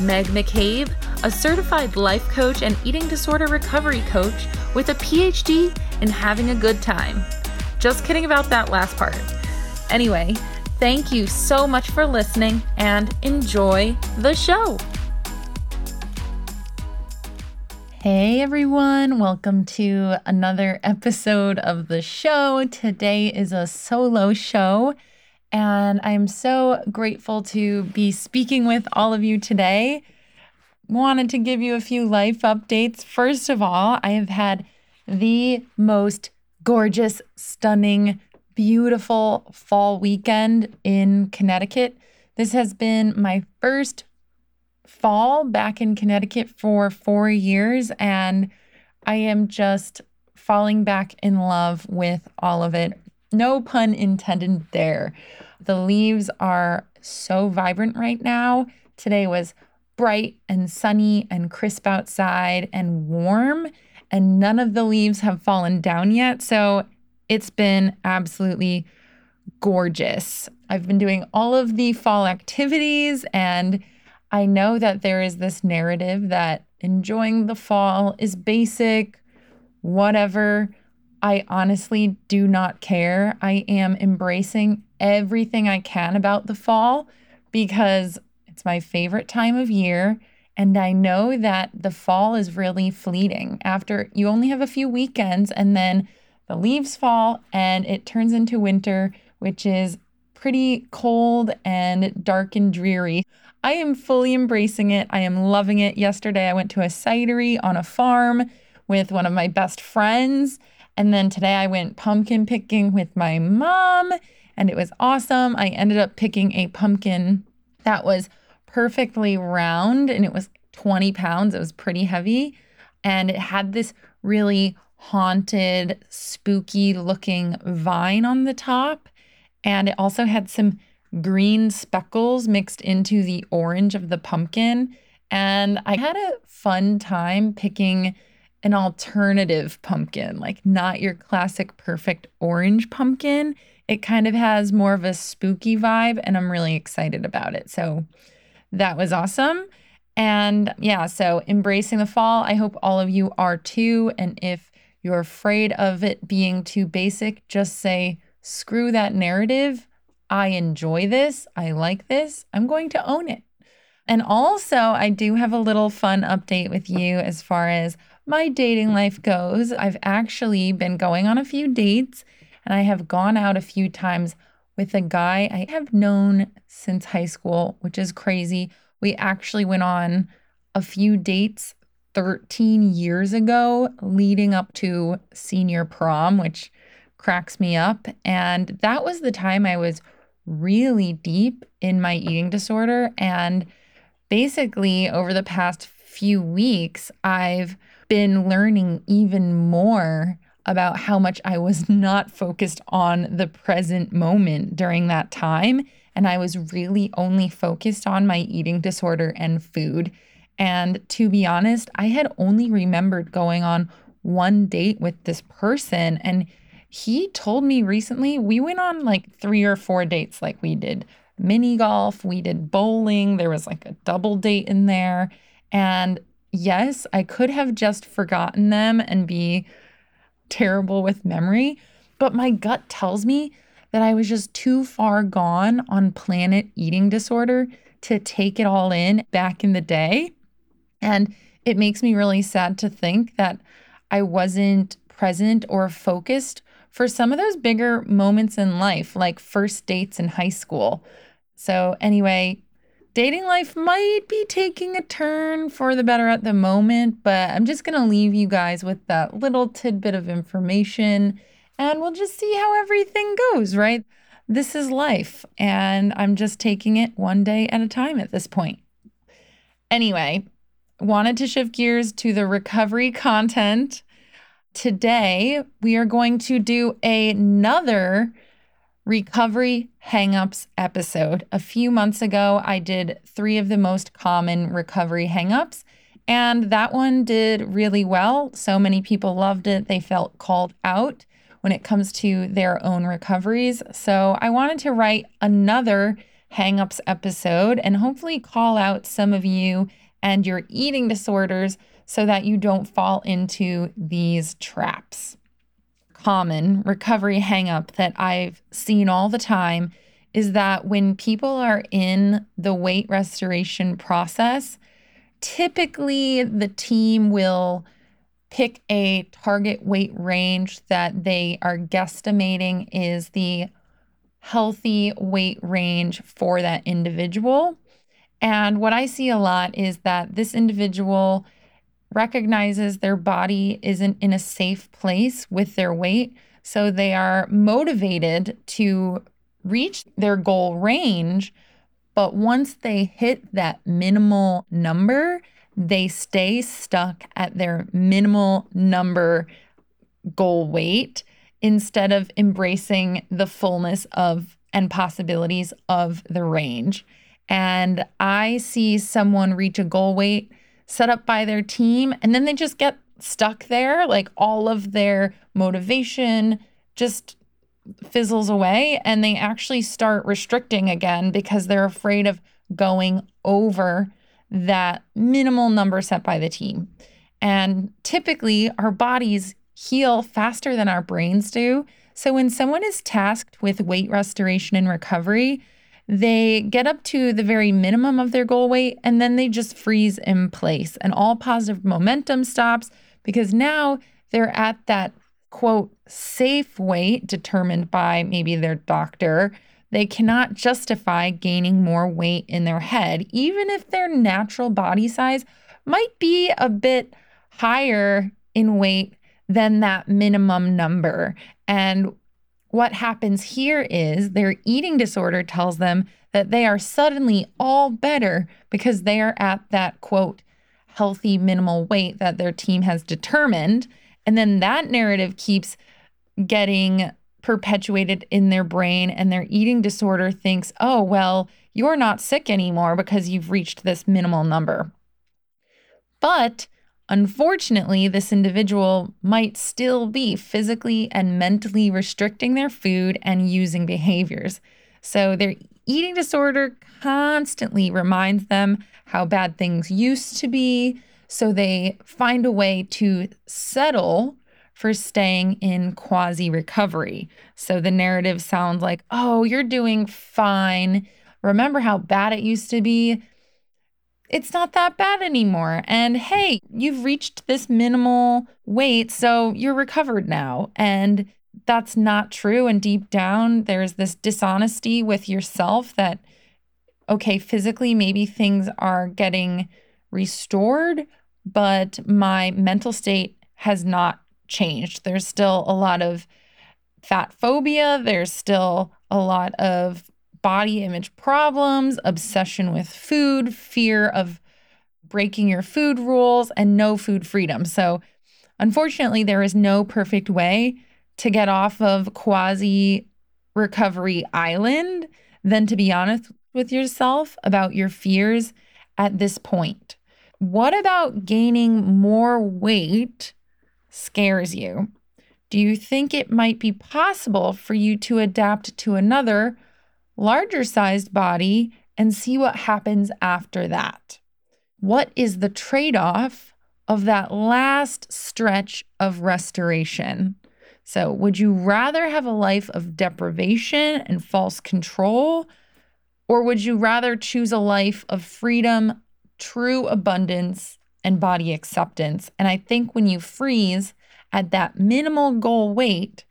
Meg McCabe a certified life coach and eating disorder recovery coach with a PhD in having a good time. Just kidding about that last part. Anyway, thank you so much for listening and enjoy the show. Hey everyone, welcome to another episode of the show. Today is a solo show, and I'm so grateful to be speaking with all of you today wanted to give you a few life updates. First of all, I have had the most gorgeous, stunning, beautiful fall weekend in Connecticut. This has been my first fall back in Connecticut for four years, and I am just falling back in love with all of it. No pun intended there. The leaves are so vibrant right now. Today was bright and sunny and crisp outside and warm, and none of the leaves have fallen down yet. So it's been absolutely gorgeous. I've been doing all of the fall activities, and I know that there is this narrative that enjoying the fall is basic, whatever. I honestly do not care. I am embracing everything I can about the fall because it's my favorite time of year. And I know that the fall is really fleeting. After you only have a few weekends, and then the leaves fall and it turns into winter, which is pretty cold and dark and dreary. I am fully embracing it. I am loving it. Yesterday, I went to a cidery on a farm with one of my best friends. And then today, I went pumpkin picking with my mom, and it was awesome. I ended up picking a pumpkin that was perfectly round and it was 20 pounds. It was pretty heavy. And it had this really haunted, spooky looking vine on the top. And it also had some green speckles mixed into the orange of the pumpkin. And I had a fun time picking an alternative pumpkin, like not your classic perfect orange pumpkin. It kind of has more of a spooky vibe, and I'm really excited about it. So, that was awesome. And yeah, so embracing the fall. I hope all of you are too. And if you're afraid of it being too basic, just say, screw that narrative. I enjoy this. I like this. I'm going to own it. And also, I do have a little fun update with you as far as my dating life goes. I've actually been going on a few dates and I have gone out a few times with a guy I have known since high school, which is crazy. We actually went on a few dates 13 years ago, leading up to senior prom, which cracks me up. And that was the time I was really deep in my eating disorder. And basically, over the past few weeks, I've been learning even more about how much I was not focused on the present moment during that time. And I was really only focused on my eating disorder and food. And to be honest, I had only remembered going on one date with this person. And he told me recently we went on like three or four dates. Like we did mini golf, we did bowling, there was like a double date in there. And yes, I could have just forgotten them and be terrible with memory, but my gut tells me that I was just too far gone on planet eating disorder to take it all in back in the day. And it makes me really sad to think that I wasn't present or focused for some of those bigger moments in life, like first dates in high school. So, anyway, dating life might be taking a turn for the better at the moment, but I'm just going to leave you guys with that little tidbit of information and we'll just see how everything goes, right? This is life, and I'm just taking it one day at a time at this point. Anyway, wanted to shift gears to the recovery content. Today, we are going to do another recovery hangups episode. A few months ago, I did three of the most common recovery hangups, and that one did really well. So many people loved it. They felt called out when it comes to their own recoveries. So I wanted to write another hangups episode and hopefully call out some of you and your eating disorders so that you don't fall into these traps common recovery hangup that I've seen all the time is that when people are in the weight restoration process, typically the team will pick a target weight range that they are guesstimating is the healthy weight range for that individual. And what I see a lot is that this individual recognizes their body isn't in a safe place with their weight. So they are motivated to reach their goal range. But once they hit that minimal number, they stay stuck at their minimal number goal weight instead of embracing the fullness of and possibilities of the range. And I see someone reach a goal weight set up by their team and then they just get stuck there like all of their motivation just fizzles away and they actually start restricting again because they're afraid of going over that minimal number set by the team. And typically, our bodies heal faster than our brains do. So, when someone is tasked with weight restoration and recovery, they get up to the very minimum of their goal weight and then they just freeze in place and all positive momentum stops because now they're at that quote safe weight determined by maybe their doctor. They cannot justify gaining more weight in their head, even if their natural body size might be a bit higher in weight than that minimum number. And what happens here is their eating disorder tells them that they are suddenly all better because they are at that quote, healthy minimal weight that their team has determined. And then that narrative keeps getting perpetuated in their brain, and their eating disorder thinks, oh, well, you're not sick anymore because you've reached this minimal number. But Unfortunately, this individual might still be physically and mentally restricting their food and using behaviors. So, their eating disorder constantly reminds them how bad things used to be. So, they find a way to settle for staying in quasi recovery. So, the narrative sounds like, oh, you're doing fine. Remember how bad it used to be? It's not that bad anymore. And hey, you've reached this minimal weight, so you're recovered now. And that's not true. And deep down, there's this dishonesty with yourself that, okay, physically, maybe things are getting restored, but my mental state has not changed. There's still a lot of fat phobia, there's still a lot of body image problems, obsession with food, fear of breaking your food rules, and no food freedom. So, unfortunately, there is no perfect way to get off of quasi recovery island than to be honest with yourself about your fears at this point. What about gaining more weight scares you? Do you think it might be possible for you to adapt to another larger sized body and see what happens after that. What is the trade off of that last stretch of restoration? So, would you rather have a life of deprivation and false control? Or would you rather choose a life of freedom, true abundance, and body acceptance? And I think when you freeze at that minimal goal weight,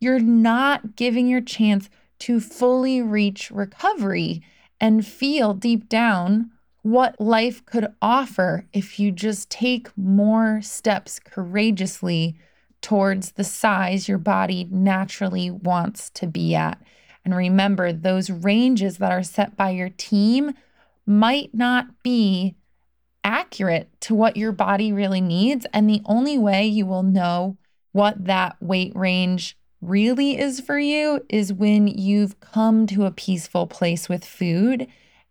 you're not giving your chance to fully reach recovery and feel deep down what life could offer if you just take more steps courageously towards the size your body naturally wants to be at. And remember, those ranges that are set by your team might not be accurate to what your body really needs. And the only way you will know what that weight range really is for you is when you've come to a peaceful place with food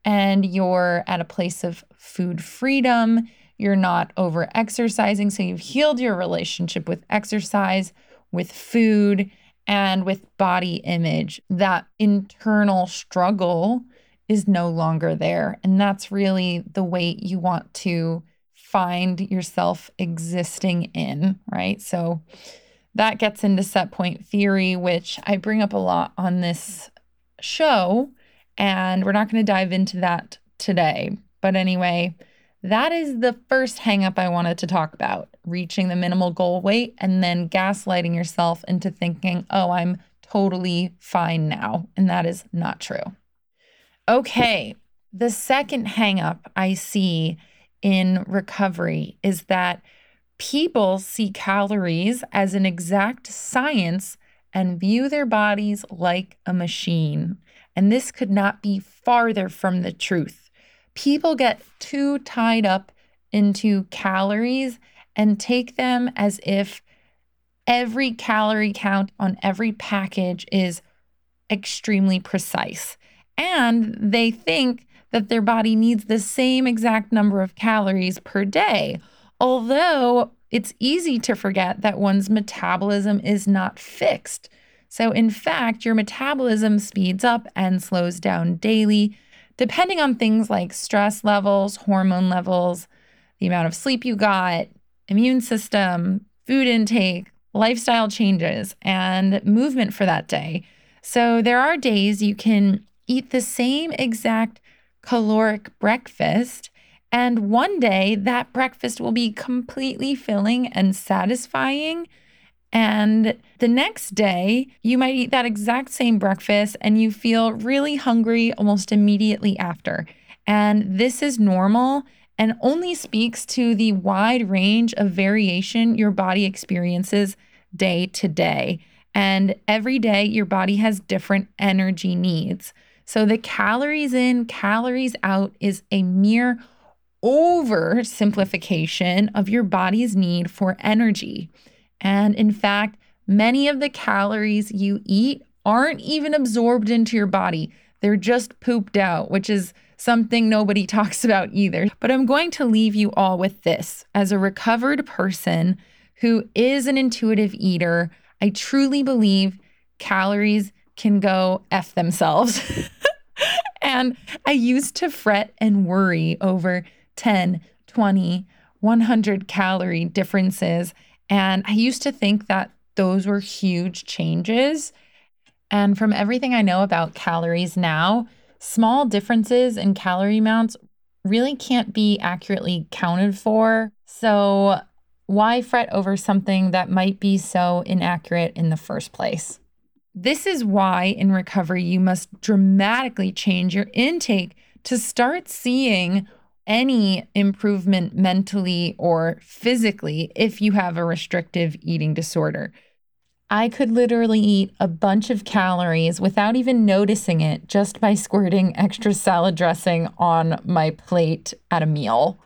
and you're at a place of food freedom. You're not over exercising. So you've healed your relationship with exercise, with food, and with body image. That internal struggle is no longer there. And that's really the weight you want to find yourself existing in, right? So that gets into set point theory, which I bring up a lot on this show. And we're not going to dive into that today. But anyway, that is the first hangup I wanted to talk about reaching the minimal goal weight and then gaslighting yourself into thinking, oh, I'm totally fine now. And that is not true. Okay. The second hangup I see in recovery is that people see calories as an exact science and view their bodies like a machine. And this could not be farther from the truth. People get too tied up into calories and take them as if every calorie count on every package is extremely precise and they think that their body needs the same exact number of calories per day. Although it's easy to forget that one's metabolism is not fixed. So, in fact, your metabolism speeds up and slows down daily, depending on things like stress levels, hormone levels, the amount of sleep you got, immune system, food intake, lifestyle changes, and movement for that day. So, there are days you can eat the same exact caloric breakfast. And one day that breakfast will be completely filling and satisfying. And the next day, you might eat that exact same breakfast and you feel really hungry almost immediately after. And this is normal and only speaks to the wide range of variation your body experiences day to day. And every day, your body has different energy needs. So the calories in, calories out is a mere oversimplification of your body's need for energy. And in fact, many of the calories you eat aren't even absorbed into your body. They're just pooped out, which is something nobody talks about either. But I'm going to leave you all with this. As a recovered person who is an intuitive eater, I truly believe calories can go F themselves. and I used to fret and worry over 10, 20, 100 calorie differences. And I used to think that those were huge changes. And from everything I know about calories now, small differences in calorie amounts really can't be accurately counted for. So, why fret over something that might be so inaccurate in the first place? This is why in recovery, you must dramatically change your intake to start seeing any improvement mentally or physically if you have a restrictive eating disorder. I could literally eat a bunch of calories without even noticing it just by squirting extra salad dressing on my plate at a meal.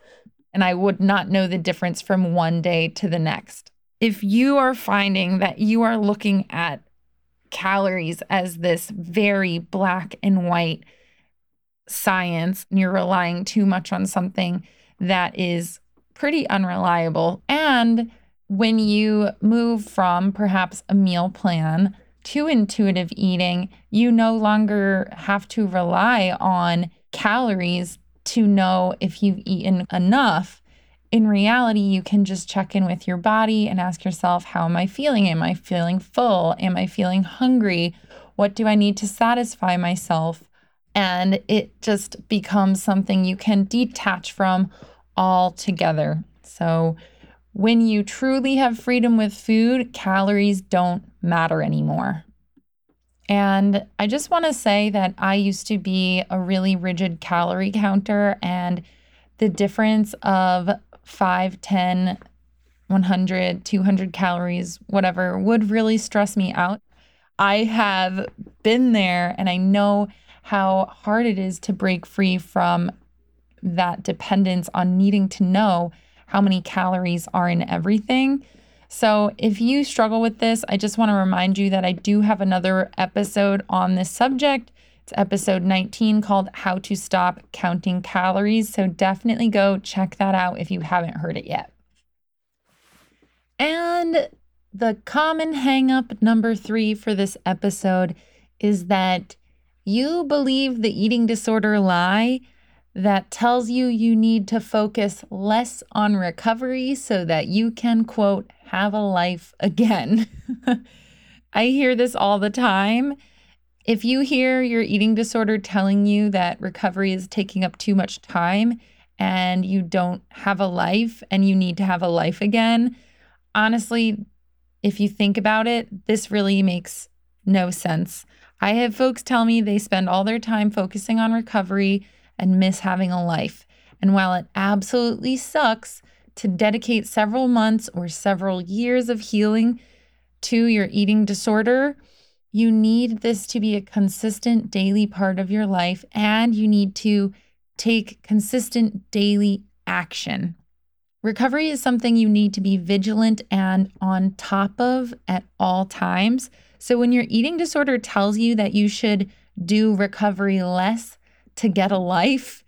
And I would not know the difference from one day to the next. If you are finding that you are looking at calories as this very black and white science and you're relying too much on something that is pretty unreliable. And when you move from perhaps a meal plan to intuitive eating, you no longer have to rely on calories to know if you've eaten enough in reality, you can just check in with your body and ask yourself, How am I feeling? Am I feeling full? Am I feeling hungry? What do I need to satisfy myself? And it just becomes something you can detach from altogether. So, when you truly have freedom with food, calories don't matter anymore. And I just want to say that I used to be a really rigid calorie counter, and the difference of 5, 10, 100, 200 calories, whatever, would really stress me out. I have been there and I know how hard it is to break free from that dependence on needing to know how many calories are in everything. So, if you struggle with this, I just want to remind you that I do have another episode on this subject. It's episode 19 called How to Stop Counting Calories. So, definitely go check that out if you haven't heard it yet. And the common hangup number three for this episode is that you believe the eating disorder lie that tells you you need to focus less on recovery so that you can, quote, have a life again. I hear this all the time. If you hear your eating disorder telling you that recovery is taking up too much time and you don't have a life and you need to have a life again, honestly, if you think about it, this really makes no sense. I have folks tell me they spend all their time focusing on recovery and miss having a life. And while it absolutely sucks to dedicate several months or several years of healing to your eating disorder, you need this to be a consistent daily part of your life and you need to take consistent daily action. Recovery is something you need to be vigilant and on top of at all times. So, when your eating disorder tells you that you should do recovery less to get a life,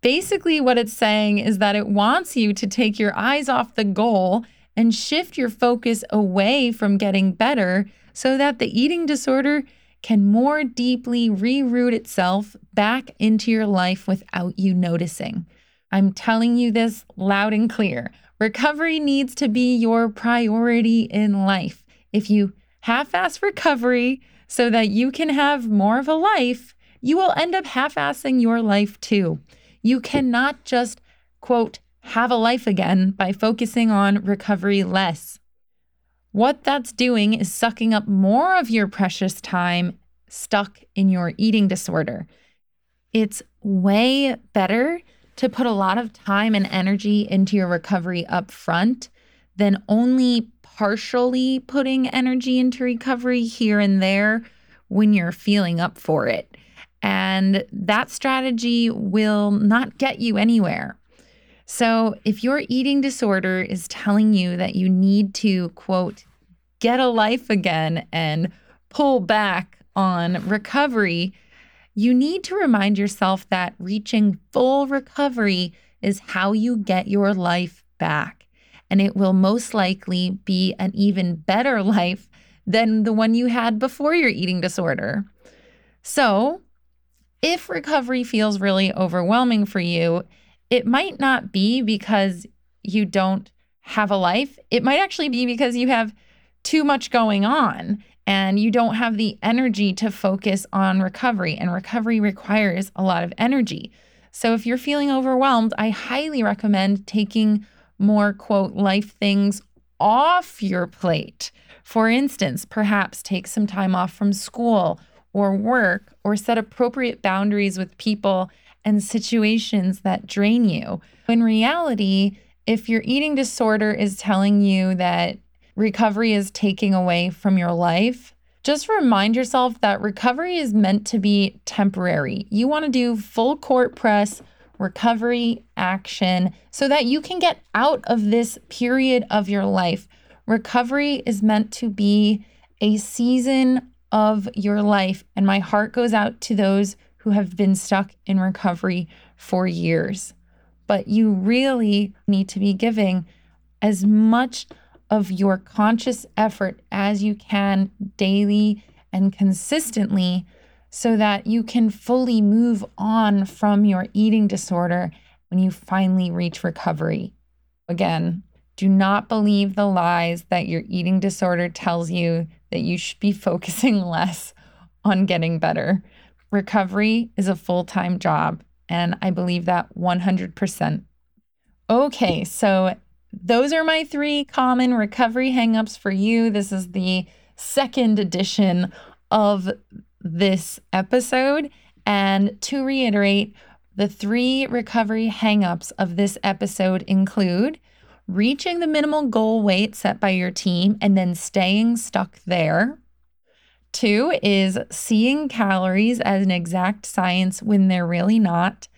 basically what it's saying is that it wants you to take your eyes off the goal and shift your focus away from getting better so that the eating disorder can more deeply reroute itself back into your life without you noticing. I'm telling you this loud and clear. Recovery needs to be your priority in life. If you half ass recovery so that you can have more of a life, you will end up half assing your life too. You cannot just, quote, have a life again by focusing on recovery less. What that's doing is sucking up more of your precious time stuck in your eating disorder. It's way better to put a lot of time and energy into your recovery up front than only partially putting energy into recovery here and there when you're feeling up for it. And that strategy will not get you anywhere. So, if your eating disorder is telling you that you need to, quote, get a life again and pull back on recovery, you need to remind yourself that reaching full recovery is how you get your life back and it will most likely be an even better life than the one you had before your eating disorder. So, if recovery feels really overwhelming for you, it might not be because you don't have a life. It might actually be because you have too much going on and you don't have the energy to focus on recovery. And recovery requires a lot of energy. So, if you're feeling overwhelmed, I highly recommend taking more, quote, life things off your plate. For instance, perhaps take some time off from school or work or set appropriate boundaries with people and situations that drain you. In reality, if your eating disorder is telling you that recovery is taking away from your life, just remind yourself that recovery is meant to be temporary. You want to do full court press recovery action so that you can get out of this period of your life. Recovery is meant to be a season of your life, and my heart goes out to those who have been stuck in recovery for years. But you really need to be giving as much of your conscious effort as you can daily and consistently so that you can fully move on from your eating disorder when you finally reach recovery. Again, do not believe the lies that your eating disorder tells you that you should be focusing less on getting better. Recovery is a full time job, and I believe that 100%. Okay, so those are my three common recovery hangups for you. This is the second edition of this episode. And to reiterate, the three recovery hangups of this episode include reaching the minimal goal weight set by your team and then staying stuck there. Two is seeing calories as an exact science when they're really not.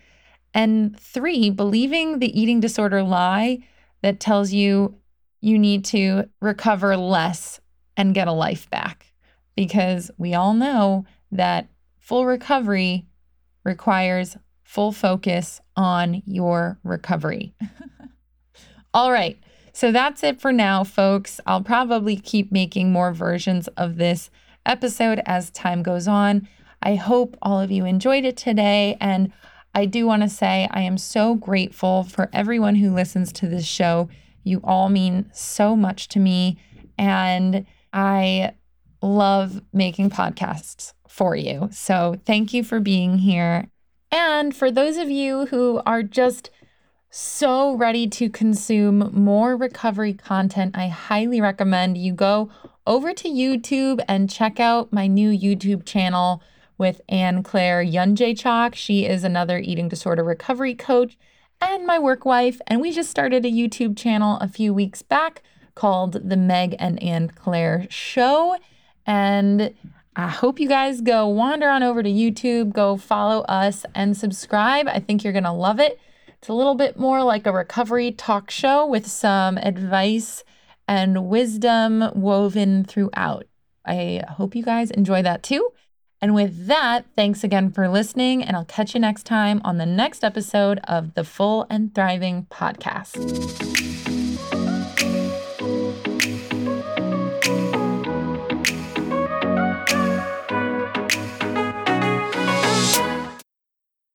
And three, believing the eating disorder lie that tells you you need to recover less and get a life back. Because we all know that full recovery requires full focus on your recovery. all right. So that's it for now, folks. I'll probably keep making more versions of this episode as time goes on. I hope all of you enjoyed it today. And I do want to say I am so grateful for everyone who listens to this show. You all mean so much to me. And I love making podcasts for you. So thank you for being here. And for those of you who are just so ready to consume more recovery content, I highly recommend you go over to YouTube and check out my new YouTube channel with Anne Claire Yunjaychok. She is another eating disorder recovery coach and my work wife. And we just started a YouTube channel a few weeks back called The Meg and Anne Claire Show. And I hope you guys go wander on over to YouTube, go follow us, and subscribe. I think you're going to love it. It's a little bit more like a recovery talk show with some advice and wisdom woven throughout. I hope you guys enjoy that too. And with that, thanks again for listening, and I'll catch you next time on the next episode of the Full and Thriving podcast.